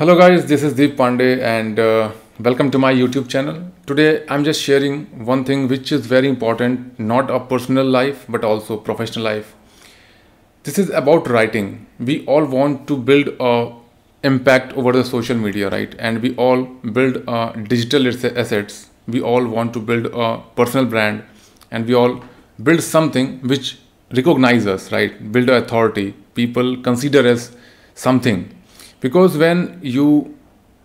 Hello guys, this is Deep Pandey and uh, welcome to my YouTube channel. Today I'm just sharing one thing which is very important, not a personal life but also professional life. This is about writing. We all want to build a impact over the social media, right? And we all build uh, digital assets. We all want to build a personal brand and we all build something which recognize us, right? Build authority. People consider us something because when you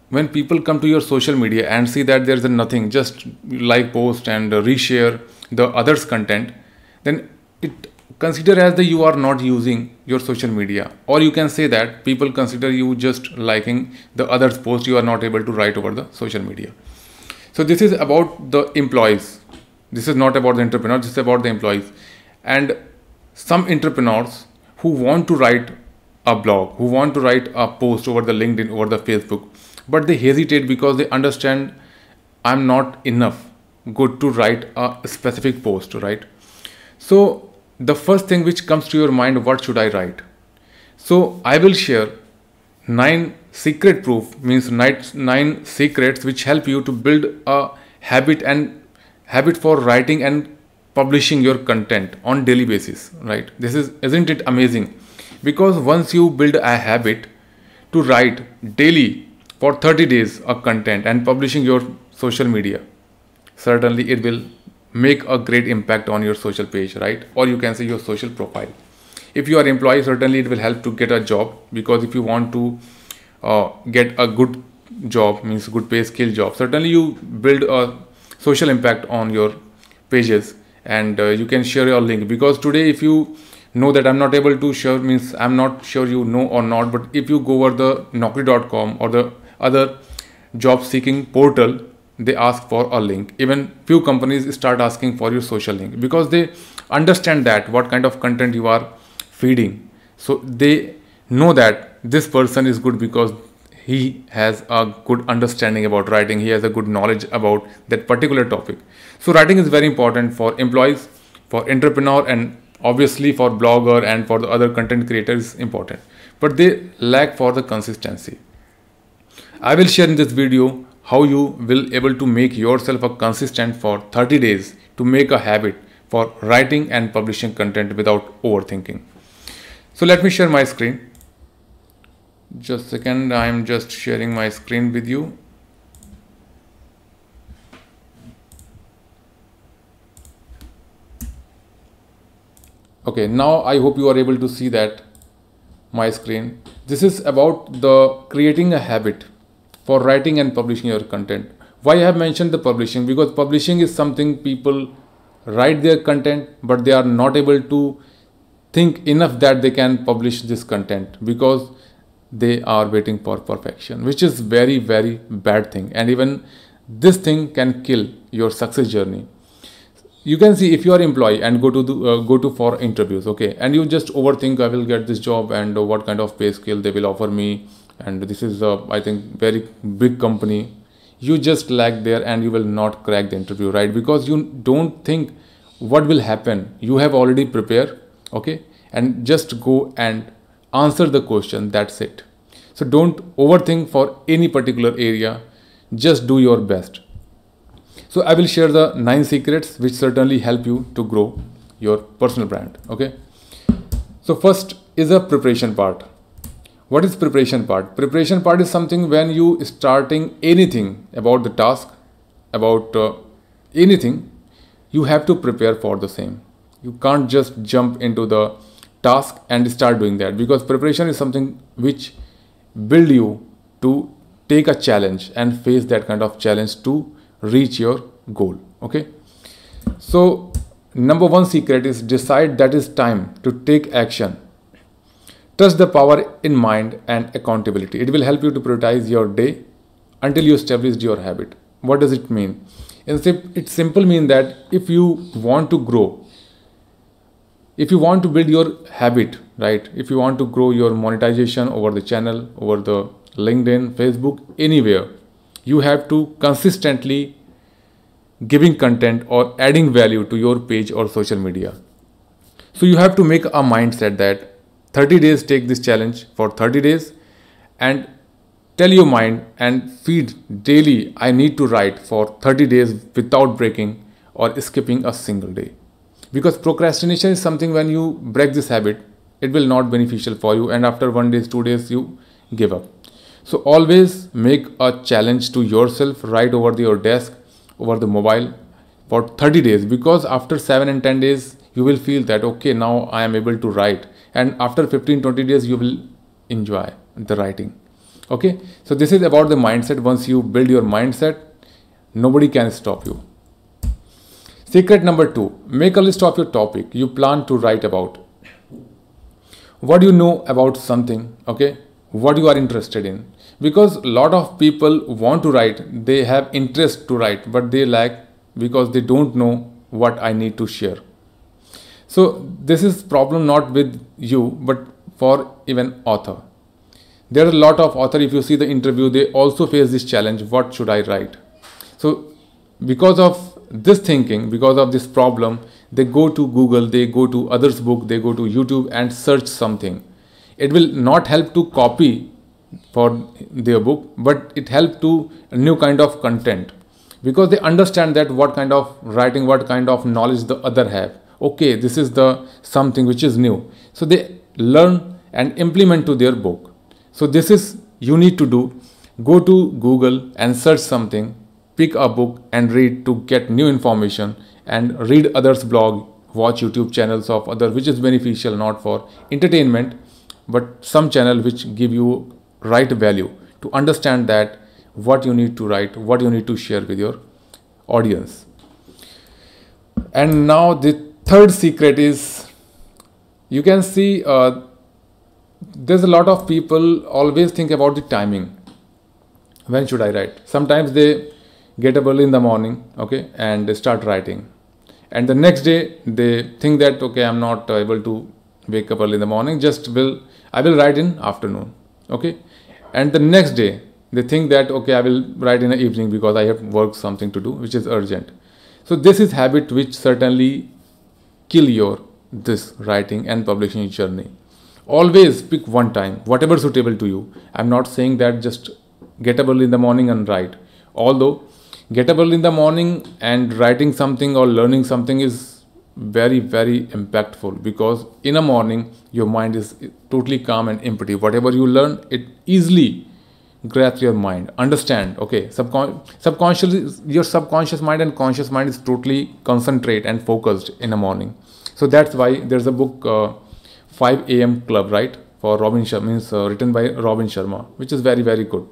when people come to your social media and see that there's nothing just like post and reshare the others content then it consider as that you are not using your social media. Or you can say that people consider you just liking the others post you are not able to write over the social media. So this is about the employees. This is not about the entrepreneur this is about the employees. And some entrepreneurs who want to write a blog, who want to write a post over the LinkedIn, over the Facebook, but they hesitate because they understand I'm not enough good to write a specific post, right? So the first thing which comes to your mind, what should I write? So I will share nine secret proof means nine, nine secrets which help you to build a habit and habit for writing and publishing your content on daily basis right this is isn't it amazing because once you build a habit to write daily for 30 days of content and publishing your social media certainly it will make a great impact on your social page right? Or you can say your social profile. If you are employee certainly it will help to get a job because if you want to uh, get a good job means good pay skill job certainly you build a social impact on your pages. And uh, you can share your link because today if you know that I'm not able to share means I'm not sure you know or not. But if you go over the Naukri.com or the other job seeking portal, they ask for a link. Even few companies start asking for your social link because they understand that what kind of content you are feeding. So they know that this person is good because he has a good understanding about writing he has a good knowledge about that particular topic so writing is very important for employees for entrepreneur and obviously for blogger and for the other content creators important but they lack for the consistency. I will share in this video how you will able to make yourself a consistent for 30 days to make a habit for writing and publishing content without overthinking. So let me share my screen. Just a second i am just sharing my screen with you okay now i hope you are able to see that my screen. This is about the creating a habit for writing and publishing your content. Why i have mentioned the publishing? Because publishing is something people write their content but they are not able to think enough that they can publish this content because they are waiting for perfection which is very very bad thing. And even this thing can kill your success journey you can see if you are employee and go to the, uh, go to for interviews okay? And you just overthink i will get this job and uh, what kind of pay scale they will offer me? And this is uh, i think very big company. You just lag there and you will not crack the interview right? Because you don't think what will happen. You have already prepared okay? And just go and answer the question. That's it. So don't overthink for any particular area. Just do your best so I will share the nine secrets which certainly help you to grow your personal brand. Okay. So first is a preparation part. What is preparation part? Preparation part is something when you starting anything about the task, about uh, anything, you have to prepare for the same. You can't just jump into the task and start doing that because preparation is something which build you to take a challenge and face that kind of challenge to reach your goal okay? So number one secret is decide that is time to take action. Trust the power in mind and accountability. It will help you to prioritize your day until you establish your habit. What does it mean? It simple mean that if you want to grow if you want to build your habit right? If you want to grow your monetization over the channel over the linkedin facebook anywhere you have to consistently giving content or adding value to your page or social media. So you have to make a mindset that 30 days take this challenge for 30 days and tell your mind and feed daily I need to write for 30 days without breaking or skipping a single day. Because procrastination is something when you break this habit, it will not beneficial for you and after one day, two days you give up. So always make a challenge to yourself right over the, your desk, over the mobile for 30 days. Because after 7 and 10 days you will feel that okay now I am able to write. And after 15 20 days you will enjoy the writing. Okay? So this is about the mindset. Once you build your mindset nobody can stop you. Secret number 2 make a list of your topic you plan to write about. What do you know about something? Okay? What you are interested in because a lot of people want to write they have interest to write but they lack because they don't know what i need to share. So this is problem not with you but for even author. There are a lot of author if you see the interview they also face this challenge what should i write? So because of this thinking because of this problem they go to google they go to others book they go to youtube and search something. It will not help to copy for their book but it help to a new kind of content. Because they understand that what kind of writing what kind of knowledge the other have. Okay this is the something which is new. So they learn and implement to their book. So this is you need to do. Go to google and search something pick a book and read to get new information and read others blog watch youtube channels of other which is beneficial not for entertainment but some channel which give you right value to understand that what you need to write what you need to share with your audience. And now the third secret is you can see uh, there's a lot of people always think about the timing. When should i write? Sometimes they get up early in the morning okay and they start writing. And the next day they think that okay i'm not able to wake up early in the morning just will i will write in afternoon okay and the next day they think that okay i will write in the evening because i have work something to do which is urgent. So this is habit which certainly kill your this writing and publishing journey. Always pick one time whatever suitable to you. I'm not saying that just get up early in the morning and write. Although get up early in the morning and writing something or learning something is very very impactful because in a morning your mind is totally calm and empty. Whatever you learn it easily grasp your mind. Understand okay subcon- subconscious your subconscious mind and conscious mind is totally concentrate and focused in the morning. So that's why there's a book uh, 5 a.m club right for robin sharma means uh, written by robin sharma which is very very good.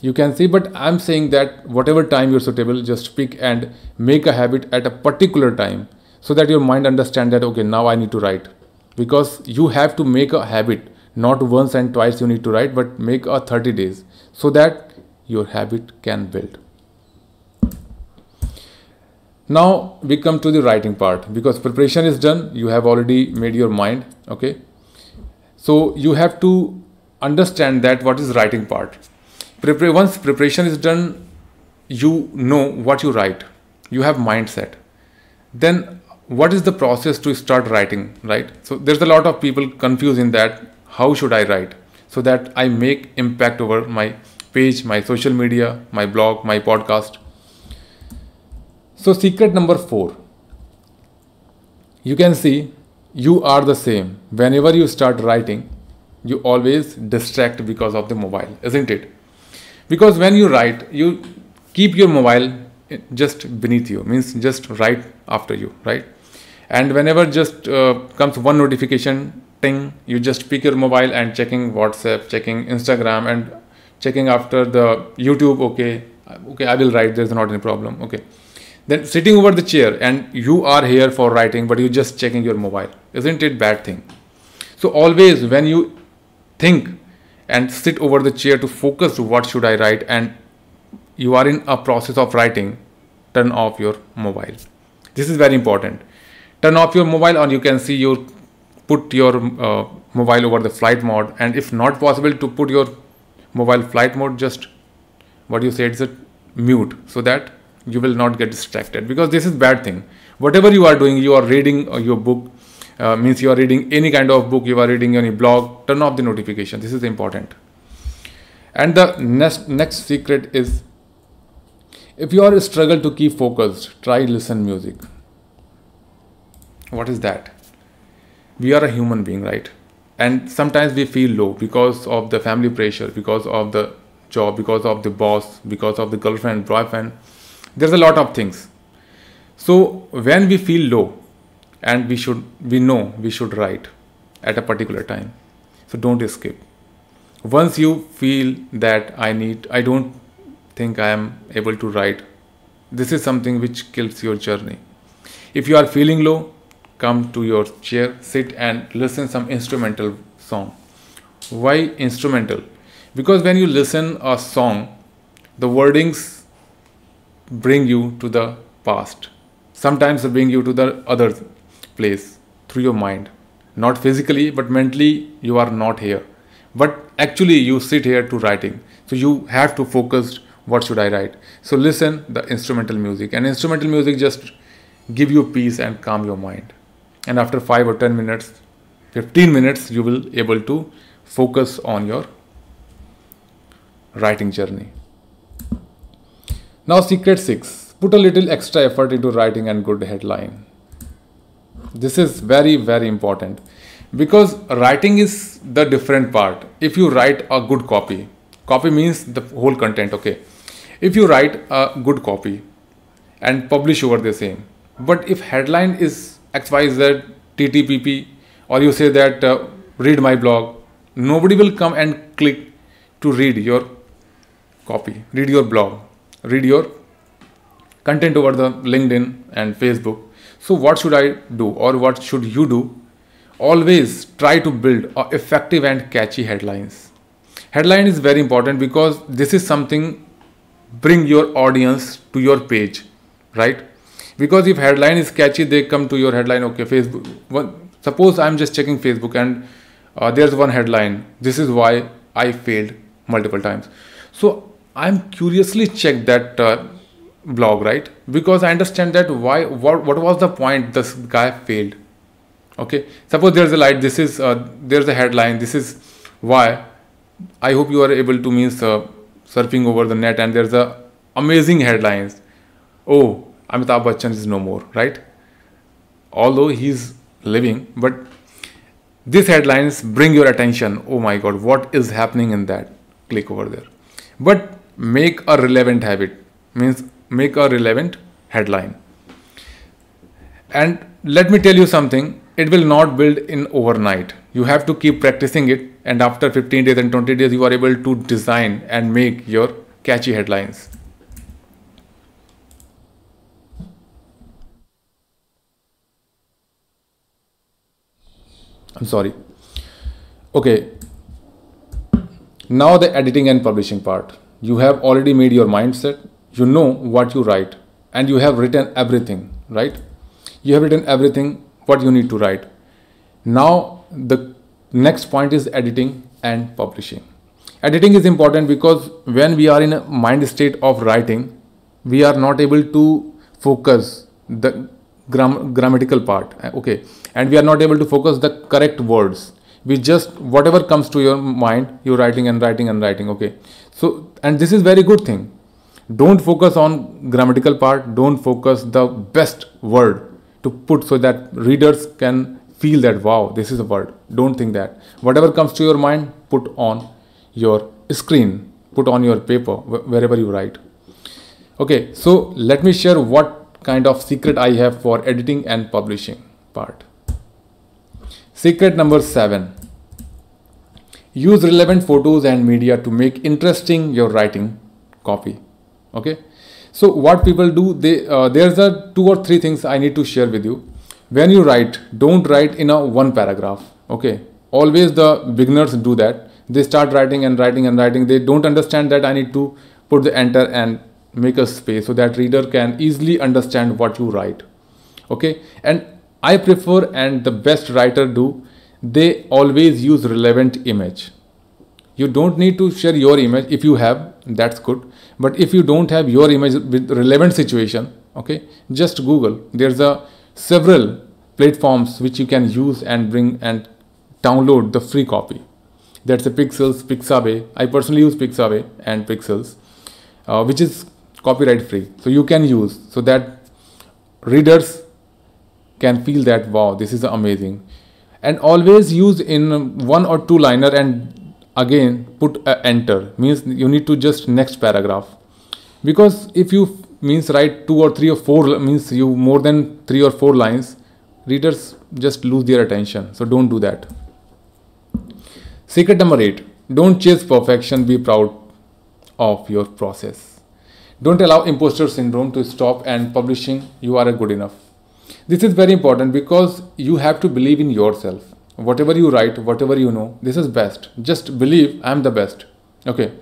You can see but i'm saying that whatever time you're suitable just pick and make a habit at a particular time so that your mind understand that okay now i need to write. Because you have to make a habit. Not once and twice you need to write but make a 30 days. So that your habit can build. Now we come to the writing part. Because preparation is done. You have already made your mind. Okay? So you have to understand that what is writing part. Once preparation is done you know what you write. You have mindset. Then what is the process to start writing right so there's a lot of people confused in that how should I write so that I make impact over my page, my social media, my blog, my podcast. So, secret number four you can see you are the same. Whenever you start writing, you always distract because of the mobile, isn't it? Because when you write, you keep your mobile just beneath you, means just right after you, right? And whenever just uh, comes one notification, thing, you just pick your mobile and checking whatsapp checking instagram and checking after the youtube okay okay i will write there's not any problem okay. Then sitting over the chair and you are here for writing but you're just checking your mobile. Isn't it bad thing? So always when you think and sit over the chair to focus what should i write and you are in a process of writing turn off your mobile. This is very important turn off your mobile and you can see your put your uh, mobile over the flight mode. And if not possible to put your mobile flight mode just what you say is a mute so that you will not get distracted. Because this is bad thing. Whatever you are doing you are reading uh, your book uh, means you are reading any kind of book you are reading any blog turn off the notification. This is important. And the next next secret is if you are struggle to keep focused try listen music what is that? We are a human being right? And sometimes we feel low because of the family pressure because of the job because of the boss because of the girlfriend boyfriend. There's a lot of things. So when we feel low and we should we know we should write at a particular time. So don't escape. Once you feel that i need i don't think i am able to write this is something which kills your journey. If you are feeling low come to your chair, sit and listen some instrumental song. Why instrumental? Because when you listen a song, the wordings bring you to the past. Sometimes they bring you to the other place through your mind. Not physically, but mentally you are not here. But actually you sit here to writing. So you have to focus what should I write. So listen the instrumental music and instrumental music just give you peace and calm your mind and after 5 or 10 minutes 15 minutes you will able to focus on your writing journey. Now secret 6 put a little extra effort into writing and good headline. This is very very important. Because writing is the different part. If you write a good copy copy means the whole content okay. If you write a good copy and publish over the same but if headline is xyz ttpp or you say that uh, read my blog. Nobody will come and click to read your copy read your blog read your content over the linkedin and facebook. So what should i do or what should you do? Always try to build a effective and catchy headlines. Headline is very important because this is something bring your audience to your page right because if headline is catchy they come to your headline okay facebook. Suppose i'm just checking facebook and uh, there's one headline. This is why i failed multiple times. So i'm curiously check that uh, blog right? Because i understand that why what, what was the point this guy failed? Okay? Suppose there's a light this is uh, there's a headline this is why i hope you are able to means uh, surfing over the net and there's a amazing headlines. Oh Amitabh Bachchan is no more, right? Although he's living, but these headlines bring your attention. Oh my God, what is happening in that? Click over there. But make a relevant habit means make a relevant headline. And let me tell you something, it will not build in overnight. You have to keep practicing it, and after 15 days and 20 days, you are able to design and make your catchy headlines. I'm sorry. Okay. Now the editing and publishing part. You have already made your mindset. You know what you write and you have written everything, right? You have written everything what you need to write. Now the next point is editing and publishing. Editing is important because when we are in a mind state of writing, we are not able to focus the gram- grammatical part uh, okay. And we are not able to focus the correct words. We just whatever comes to your mind you're writing and writing and writing okay. So and this is very good thing. Don't focus on grammatical part don't focus the best word to put so that readers can feel that wow this is a word. Don't think that. Whatever comes to your mind put on your screen put on your paper wherever you write. Okay so let me share what kind of secret I have for editing and publishing part. Secret number seven. Use relevant photos and media to make interesting your writing copy. Okay. So what people do, they uh, there's a two or three things I need to share with you. When you write, don't write in a one paragraph. Okay. Always the beginners do that. They start writing and writing and writing. They don't understand that I need to put the enter and make a space so that reader can easily understand what you write okay? And i prefer and the best writer do they always use relevant image. You don't need to share your image. If you have that's good. But if you don't have your image with relevant situation okay just google. There's a several platforms which you can use and bring and download the free copy. That's a Pexels pixabay. I personally use pixabay and Pexels uh, which is copyright free. So you can use so that readers can feel that wow this is amazing. And always use in one or two liner and again put enter. Means you need to just next paragraph. Because if you means write two or three or four means you more than three or four lines readers just lose their attention. So don't do that. Secret number 8 don't chase perfection. Be proud of your process don't allow imposter syndrome to stop and publishing you are good enough. This is very important because you have to believe in yourself. Whatever you write whatever you know this is best. Just believe i am the best. Okay.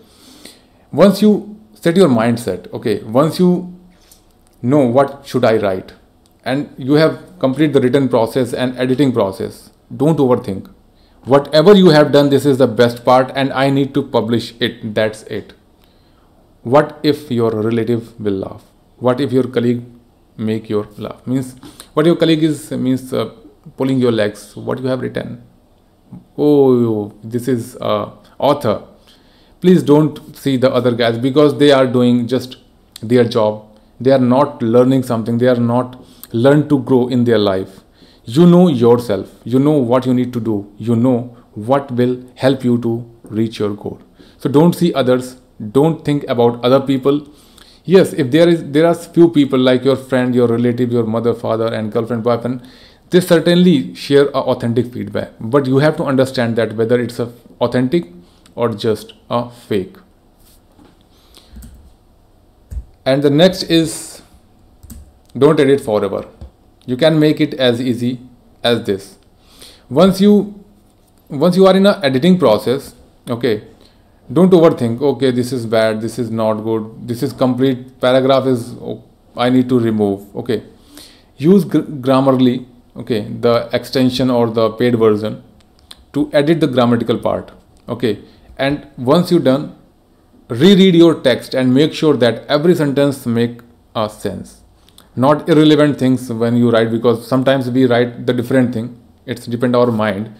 Once you set your mindset okay once you know what should i write and you have complete the written process and editing process don't overthink. Whatever you have done this is the best part and i need to publish it. That's it what if your relative will laugh? What if your colleague make your laugh? Means what your colleague is means uh, pulling your legs what you have written. Oh this is uh, author. Please don't see the other guys because they are doing just their job. They are not learning something. They are not learn to grow in their life. You know yourself. You know what you need to do. You know what will help you to reach your goal. So don't see others don't think about other people yes if there is there are few people like your friend your relative your mother father and girlfriend boyfriend they certainly share a authentic feedback but you have to understand that whether it's a authentic or just a fake. And the next is don't edit forever. You can make it as easy as this. Once you once you are in a editing process, okay, don't overthink. Okay, this is bad. This is not good. This is complete paragraph is oh, I need to remove. Okay, use gr- Grammarly. Okay, the extension or the paid version to edit the grammatical part. Okay, and once you're done reread your text and make sure that every sentence make a sense not irrelevant things when you write because sometimes we write the different thing it's depend our mind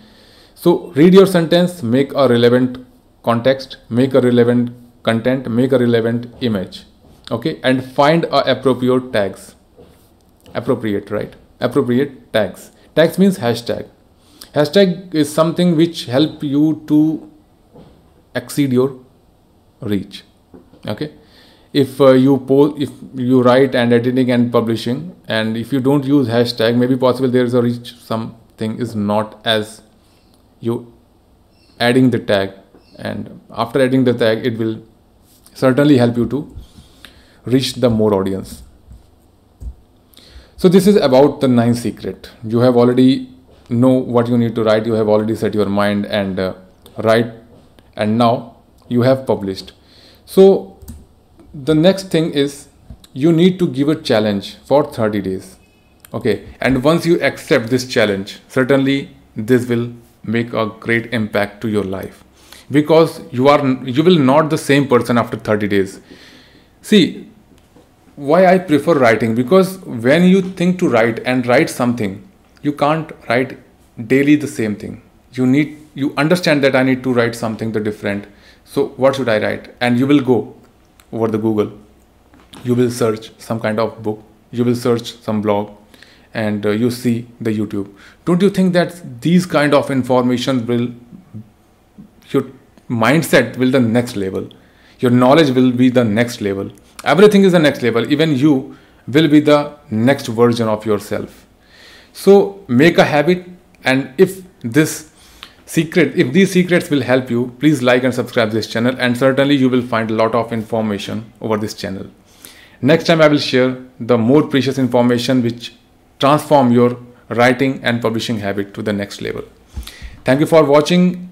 so read your sentence make a relevant context make a relevant content make a relevant image okay? And find appropriate tags. Appropriate right? Appropriate tags. Tags means hashtag. Hashtag is something which help you to exceed your reach okay? If uh, you post if you write and editing and publishing and if you don't use hashtag maybe possible there is a reach something is not as you adding the tag and after adding the tag it will certainly help you to reach the more audience. So this is about the nine secret. You have already know what you need to write. You have already set your mind and uh, write. And now you have published. So the next thing is you need to give a challenge for 30 days. Okay? And once you accept this challenge certainly this will make a great impact to your life because you are you will not the same person after 30 days see why i prefer writing because when you think to write and write something you can't write daily the same thing you need you understand that I need to write something the different. So what should I write? And you will go over the Google. You will search some kind of book. You will search some blog, and uh, you see the YouTube. Don't you think that these kind of information will your mindset will the next level? Your knowledge will be the next level. Everything is the next level. Even you will be the next version of yourself. So make a habit, and if this secret if these secrets will help you please like and subscribe this channel and certainly you will find a lot of information over this channel next time i will share the more precious information which transform your writing and publishing habit to the next level thank you for watching